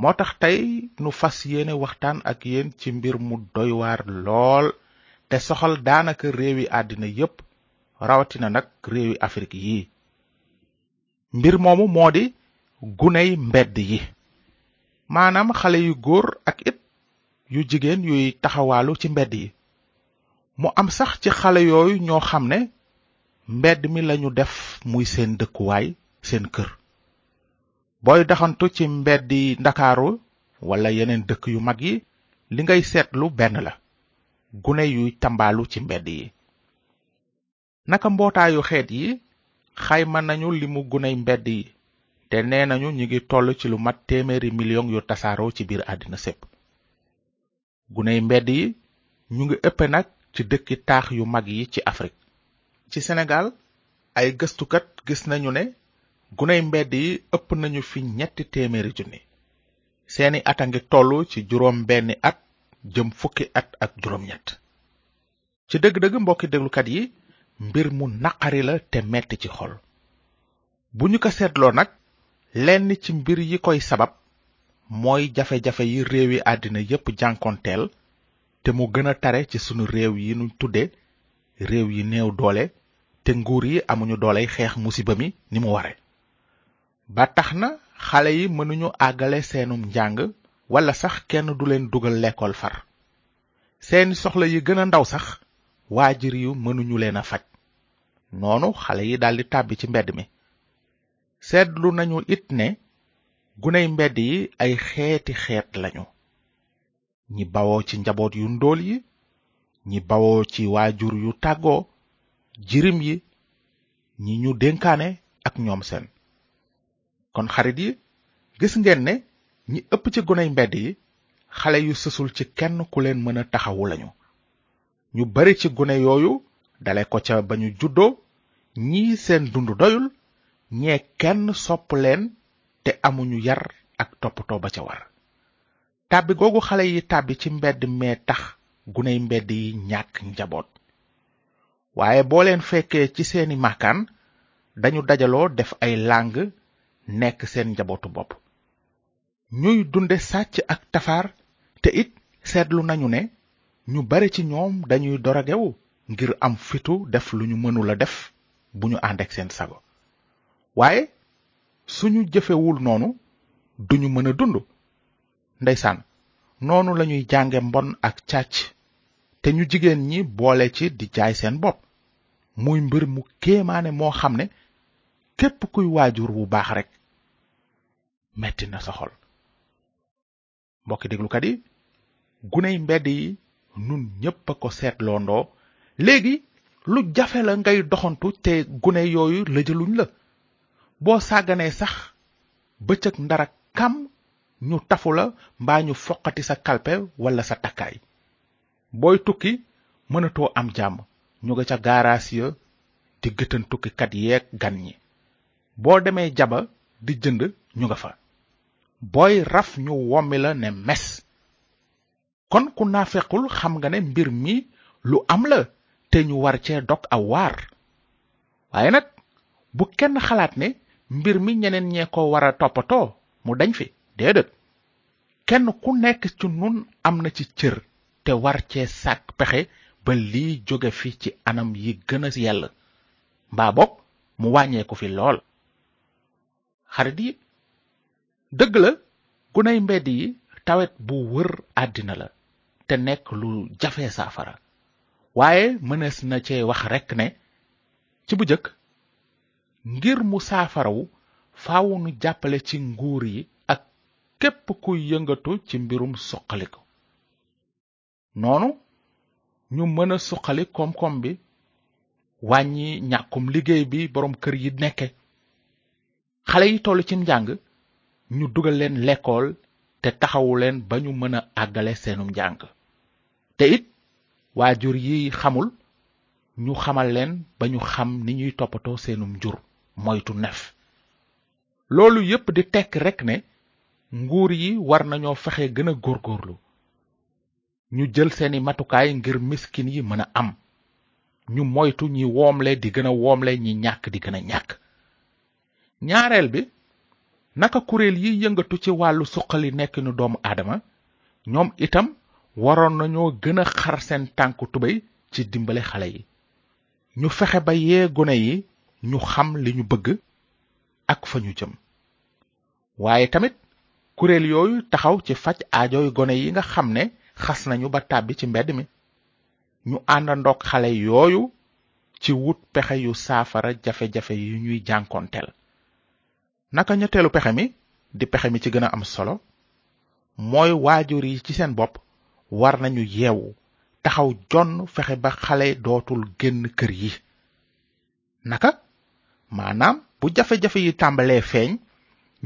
moo tax tey nu fas yéene waxtaan ak yéen ci mbir mu doy waar lool te soxal daanaka réewi àddina yépp rawatina nag réewi Afrig yi mbir moomu moo di guney mbedd yi maanaam xale yu góor ak it yu jigéen yuy taxawaalu ci mbedd yi mu am sax ci xale yooyu ñoo xam ne mbedd mi lañu def muy seen dëkkuwaay seen kër booy doxantu ci mbeddi ndakaaru wala yeneen dëkk yu mag yi li ngay seetlu benn la gune yuy tambaalu ci mbedd yi naka mbootaayu xeet yi xayma nañu limu guney mbedd yi te nee nañu ñu ngi toll ci lu mat téeméeri million yu tasaaroo ci biir àddina sépp guney mbedd yi ñu ngi ëppe nag ci dëkki taax yu mag yi ci Afrig ci Senegaal ay gëstukat gis nañu ne guney mbedd yi ëpp nañu fi ñetti téeméeri junni seeni at a ngi tollu ci juróom benni at jëm fukki at ak juróom ñett ci dëgg-dëgg mbokki déglukat yi mbir mu naqari la te metti ci xol bu ñu ko seetloo nag lenn ci mbir yi koy sabab mooy jafe-jafe yi réew yi àddina yépp jànkoonteel te mu gën a tare ci sunu réew yi nu tudde réew yi néew doole te nguur yi amuñu dooley xeex musiba mi ni mu ware ba tax na xale yi mënuñu àggale seenum njàng walla sax kenn du leen dugal lekkool far seen soxla yi gën a ndaw sax waajur yu mënuñu leen a faj noonu xale yi daldi tàbbi ci mbedd mi seetlu nañu it ne guney mbedd yi ay xeeti xeet lañu ñi bawoo ci njaboot yu ndóol yi ñi bawoo ci waajur yu tàggoo jirim yi ñi ñu dénkaane ak ñoom seen kon xarit yi gis ngeen ne ñi ëpp ci guney mbedd yi xale yu sësul ci kenn ku leen mën a taxawu lañu ñu bari ci gune yooyu dale ko ca ba ñu juddoo ñii seen dund doyul ñee kenn sopp leen te amuñu yar ak toppatoo ba ca war tàbbi googu xale yi tàbbi ci mbedd mee tax guney mbedd yi ñàkk njaboot waaye boo leen fekkee ci seeni màkkaan dañu dajaloo def ay làng nekk seen njabootu bopp ñuy dunde sàcc ak tafaar te it seetlu nañu ne ñu bare ci ñoom dañuy doragewu ngir am fitu def lu ñu mënula def bu ñu ànd ak seen sago waaye suñu jëfewul noonu duñu mën a dund ndeysaan noonu lañuy jànge mbon ak càcc te ñu jigéen ñi boole ci di jaay seen bopp muy mbir mu kéemaane moo xam ne képp kuy waajur wu baax rekk metti na sa xol mbokki déglukat yi guney mbedd yi nun ñépp a ko seetloondoo léegi lu jafe la ngay doxantu te gune yooyu lëjaluñ la boo sàgganee sax bëccëg ndara kam ñu tafu la mbaa ñu foqati sa kalpe walla sa takkaay booy tukki mënatoo am jàmm ñu nga ca gaaraas ya di gëtën tukkikat yeeg gan ñi boo demee jaba di jënd ñu nga fa booy raf ñu wommi la ne mes kon ku naafequl xam nga ne mbir mi lu am la te ñu war cee dog aw waar waaye nag bu kenn xalaat ne mbir mi ñeneen ñee ko war a toppatoo mu dañ fi déedéet kenn ku nekk ci nun am na ci cër te war cee sàkk pexe ba lii jóge fi ci anam yi gën a yell mbaa boog mu wàññeeku fi lool xarit yi dëgg la guney mbedd yi tawet bu wër àddina la te nekk lu jafe saafara waaye mënees na cee wax rekk ne ci bu jëkk ngir mu saafarawu faaw nu jàppale ci nguur yi ak képp kuy yëngatu ci mbirum suqaliku noonu ñu mën a suqali koom-koom bi wàññi ñàkkum liggéey bi boroom kër yi nekke xale yi toll ci njàng ñu dugal leen lekkool te taxawu leen ba ñu mën a àggale seenum njàng te it waajur yi xamul ñu xamal leen ba ñu xam ni ñuy toppatoo seenum njur moytu nef loolu yépp di tekk rekk ne nguur yi war nañoo fexe gën a góorgóorlu ñu jël seeni matukaay ngir miskin yi mën a am ñu moytu ñi woomle di gën a woomle ñi ñàkk di gën a ñàkk ñaareel bi naka kuréel yi yëngatu ci wàllu suqali nekkinu doomu aadama ñoom itam waroon nañoo gën a xar seen tànku tubéy ci dimbale xale yi ñu fexe ba yee gone yi ñu xam li ñu bëgg ak fa ñu jëm waaye tamit kuréel yooyu taxaw ci faj aajoy gone yi nga xam ne xas nañu ba tàbbi ci mbedd mi ñu àndandoog xale yooyu ci wut pexe yu saafara jafe-jafe yu ñuy jànkoonteel naka ñetteelu pexe mi di pexe mi ci gën a am solo mooy waajur yi ci seen bopp war nañu yeewu taxaw jonn fexe ba xale dootul génn kër yi naka maanaam bu jafe-jafe yi tàmbalee feeñ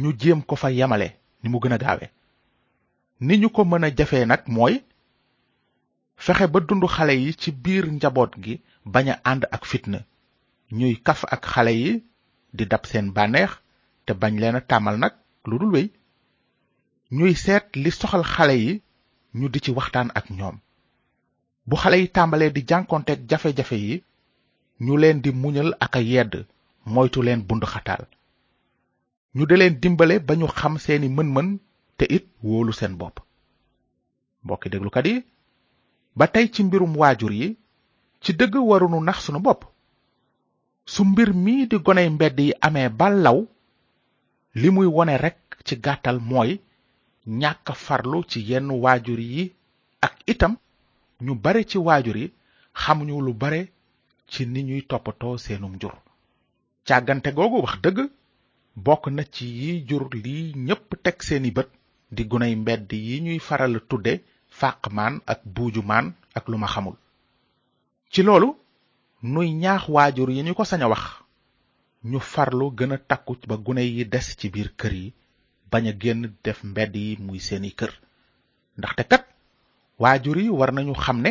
ñu jéem ko fa yemale ni mu gën a gaawe ni ñu ko mën a jafee nag mooy fexe ba dund xale yi ci biir njaboot gi bañ a ànd ak fitna ñuy kaf ak xale yi di dab seen bànneex te bañ leen a tàmmal nag lu dul wéy ñuy seet li soxal xale yi ñu di ci waxtaan ak ñoom bu xale yi tàmbalee di jànkonteeg jafe-jafe yi ñu leen di muñal ak a yedd moytu leen bund xataal ñu di leen dimbale ba ñu xam seeni mën-mën te it wóolu seen bopp mbokki déglukat yi ba tey ci mbirum waajur yi ci dëgg warunu nax sunu bopp su mbir mii di goney mbedd yi amee ba law li muy wone rekk ci gàttal mooy ñàkk farlu ci yenn waajur yi ak itam ñu bare ci waajur yi xamuñu lu bare ci ni ñuy toppatoo seenum jur càggante googu wax dëgg bokk na ci yi jur li ñépp teg seeni bët di guney mbedd yi ñuy faral tudde fàq maan ak buuju maan ak lu ma xamul ci loolu nuy ñaax waajur yi ñu ko sañ a wax ñu farlu gën a takku ba gune yi des ci biir kër yi bañ a génn def mbedd yi muy seeni kër ndaxte kat waajur yi war nañu xam ne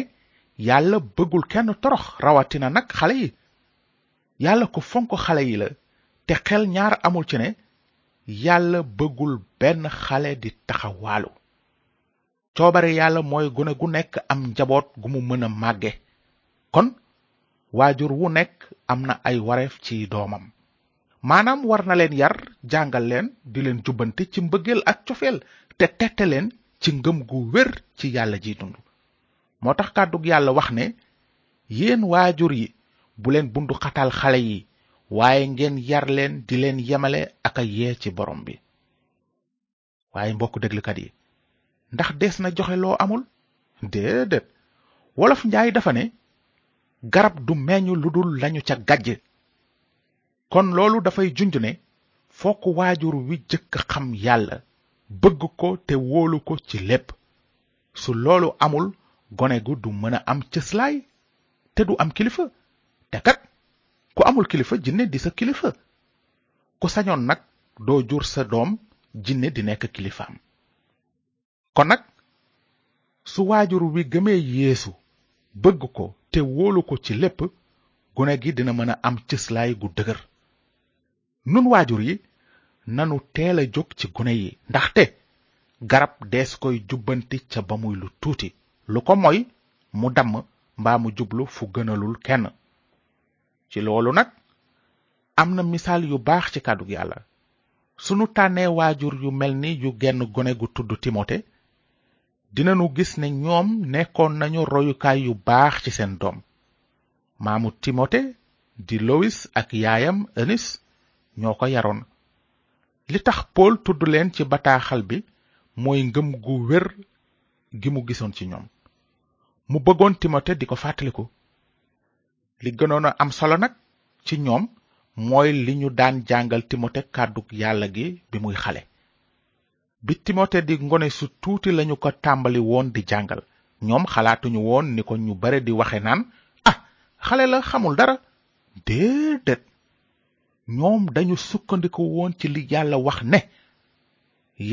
yàlla bëggul kenn torox rawatina nag xale yi yàlla ku fonk xale yi la te xel ñaar amul ci ne yàlla bëggul benn xale di taxawaalu coobare yàlla mooy gune gu nekk am njaboot gu mu mën a màgge kon waajur wu nekk am na ay wareef ci doomam maanaam war na leen yar jàngal leen di leen jubbante ci mbëggeel ak cofeel te tette leen ci ngëm gu wér ci yàlla ji dund moo tax kàddug yàlla wax ne yéen waajur yi bu leen bundu xatal xale yi waaye ngeen yar leen di leen yemale ak a yee ci borom bi waaye mbokk déglukat yi ndax des na joxe loo amul déedéet wolof njaay dafa ne garab du meññ lu dul lañu ca gajj kon loolu dafay junj ne fokk waajur wi jëkk xam yàlla bëgg ko te wóolu ko ci lépp su loolu amul gone gu du mën a am cëslaay te du am kilifa te kat ku amul kilifa jinne di sa kilifa ku sañoon nag doo jur sa doom jinne di nekk kilifaam kon nag su waajur wi gëmee yéesu bëgg ko te wóolu ko ci lépp gune gi dina mën a am cëslaay gu dëgër nun waajur yi nanu teel a jóg ci gune yi ndaxte garab dees koy jubbanti ca ba muy lu tuuti lu ko moy mu damm mbaa mu jublu fu gënalul kenn ci loolu nag am na misaal yu baax ci kàddu yàlla sunu tànnee waajur yu mel ni yu genn gone gu tudd timote dinanu gis ne ñoom nekkoon nañu royukaay yu baax ci seen doom maamu timote di lowis ak yaayam enis ñoo ko yaroon li tax pool tudd leen ci bataaxal bi mooy ngëm gu wér gi mu gisoon ci ñoom mu bëggoon timote di ko fàttaliku li gënoon a am solo nag ci ñoom mooy li ñu daan jàngal timote kàddu yàlla gi bi muy xale bi timote di ngone su tuuti lañu ko tàmbali woon di jàngal ñoom xalaatuñu woon ni ko ñu bare di waxe naan ah xale la xamul dara déedéet ñoom dañu sukkandiku woon ci li yàlla wax ne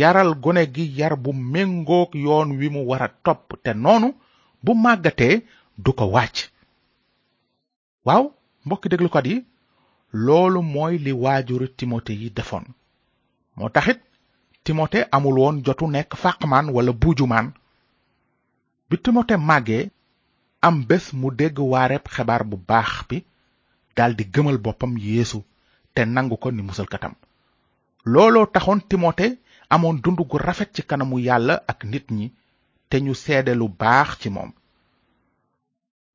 yaral gone gi yar bu méngoog yoon wi mu war a topp te noonu bu màggatee du ko wàcc waaw mbokki déglukat yi loolu mooy li waajuru timote yi defoon moo taxit timote amul woon jotu nekk fàqmaan wala buujumaan bi timote màggee am bés mu dégg waareb xebaar bu baax bi daldi gëmal boppam yeesu te nangu ko ni musalkatam looloo taxoon timote amoon dund gu rafet ci kanamu yàlla ak nit ñi te ñu seede lu baax ci moom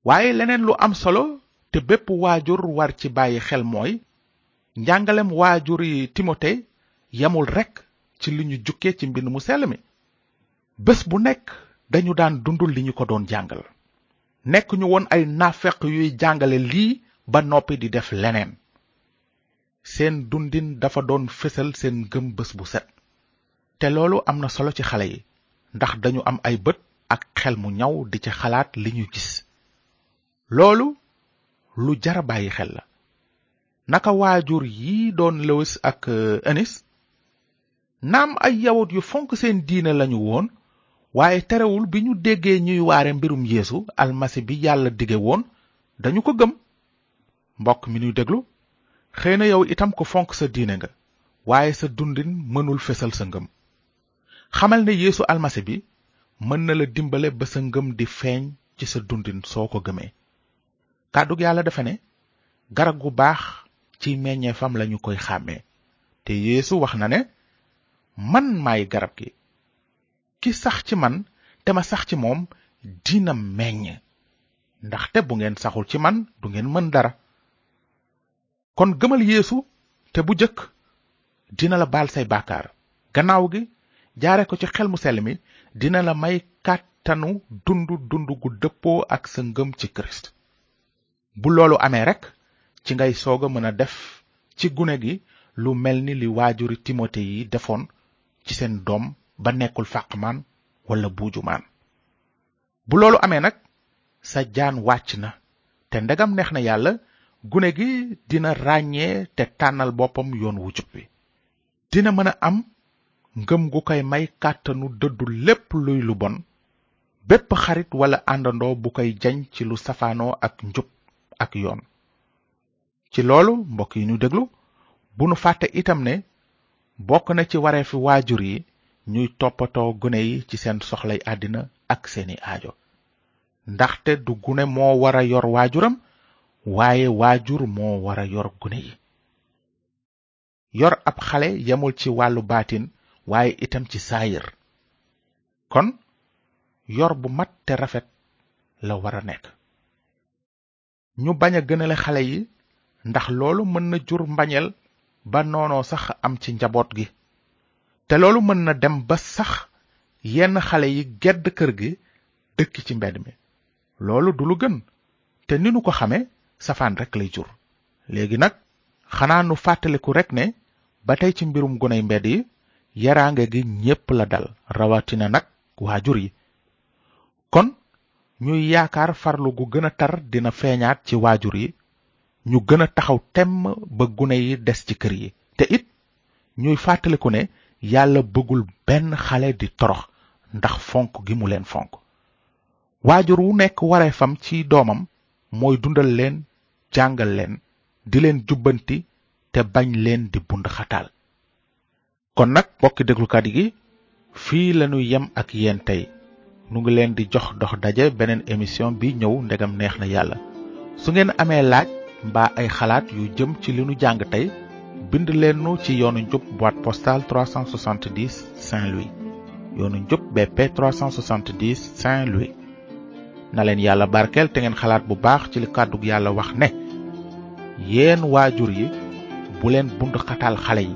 waaye leneen lu am solo te bépp waajur war ci bàyyi xel mooy njàngalem waajur yi timote yamul rekk ci li ñu jukkee ci mbind mu sell mi bés bu nekk dañu daan dund li ñu ko doon jàngal nekk ñu woon ay naafeq yuy jàngale lii ba noppi di def leneen seen dundin dafa doon fésal seen gëm bés bu set te loolu am na solo ci xale yi ndax dañu am ay bët ak xel mu ñaw di ci xalaat li ñu gis loolu lu jara bàyyi xel la naka waajur yi doon Lewis ak euh, Eunice naam ay yawut yu fonk seen diine lañu woon waaye terewul bi ñu déggee ñuy waare mbirum yéesu almasi bi yàlla dige woon dañu ko gëm mbokk mi ñuy déglu xëy na yow itam ko fonk sa diine nga waaye sa dundin mënul fesal sa ngëm xamal ne yéesu almasi bi mën na la dimbale ba sa ngëm di feeñ ci sa dundin soo ko gëmee kàddug yàlla dafa ne garab gu baax ci meññeefam lañu koy xàmmee te yéesu wax na ne man maay garab gi ki sax ci man te ma sax ci moom dina meññ ndaxte bu ngeen saxul ci man du ngeen mën dara kon gëmal yéesu te bu jëkk dina la baal say bàkkaar gannaaw gi jaare ko ci xel mu sell mi dina la may kàttanu dund dund gu dëppoo ak sa ngëm ci kirist bu loolu amee rekk ci ngay soog a mën a def ci gune gi lu mel ni li waajuri timote yi defoon ci seen doom ba nekkul fàqmaan walla buujumaan bu loolu amee nag sa jaan wàcc na te ndegam neex na yàlla gune gi dina ràññee te tànnal boppam yoon wu jub bi dina mën a am ngëm gu koy may kàttanu dëddu lépp luy lu bon bépp xarit walla àndandoo bu koy jañ ci lu safaanoo ak njub ak yoon ci loolu mbokk yi ñu déglu bu nu fàtte itam ne bokk na ci wareefi waajur yi ñuy toppatoo gune yi ci seen soxlay àddina ak seeni aajo ndaxte du gune moo war a yor waajuram waaye waajur moo war a yor gune yi yor ab xale yemul ci wàllu baatin waaye itam ci saayir kon yor bu mat te rafet la war a nekk ñu bañ a gënale xale yi ndax loolu mën na jur mbañeel ba noonoo sax am ci njaboot gi te loolu mën na dem ba sax yenn xale yi gedd kër gi dëkk ci mbedd mi loolu du lu gën te ni nu ko xame safaan rekk lay jur léegi nag xanaa nu fàttaliku rekk ne ba tey ci mbirum goney mbedd yi yaraange gi ñépp la dal rawatina nag waajur yi kon ñuy yaakaar farlu gu gën a tar dina feeñaat ci waajur yi ñu gën a taxaw temm ba gune yi des ci kër yi te it ñuy fàttaliku ne yàlla bëggul benn xale di torox ndax fonk gi mu leen fonk waajur wu nekk wareefam ci doomam mooy dundal leen jàngal leen di leen jubbanti te bañ leen di bund xataal kon nag bokki déglukat yi fii lañu yem ak yéen tey nu ngi leen di jox dox daje beneen émission bi ñëw ndegam neex na yàlla su ngeen amee laaj mbaa ay xalaat yu jëm ci li nu jàng tey bind leen nu ci yoonu njub boîte postale 370 Saint-Louis yoonu njub BP 370 Saint-Louis na leen yàlla barkeel te ngeen xalaat bu baax ci li kàddug yàlla wax ne yéen waajur yi bu leen bund xataal xale yi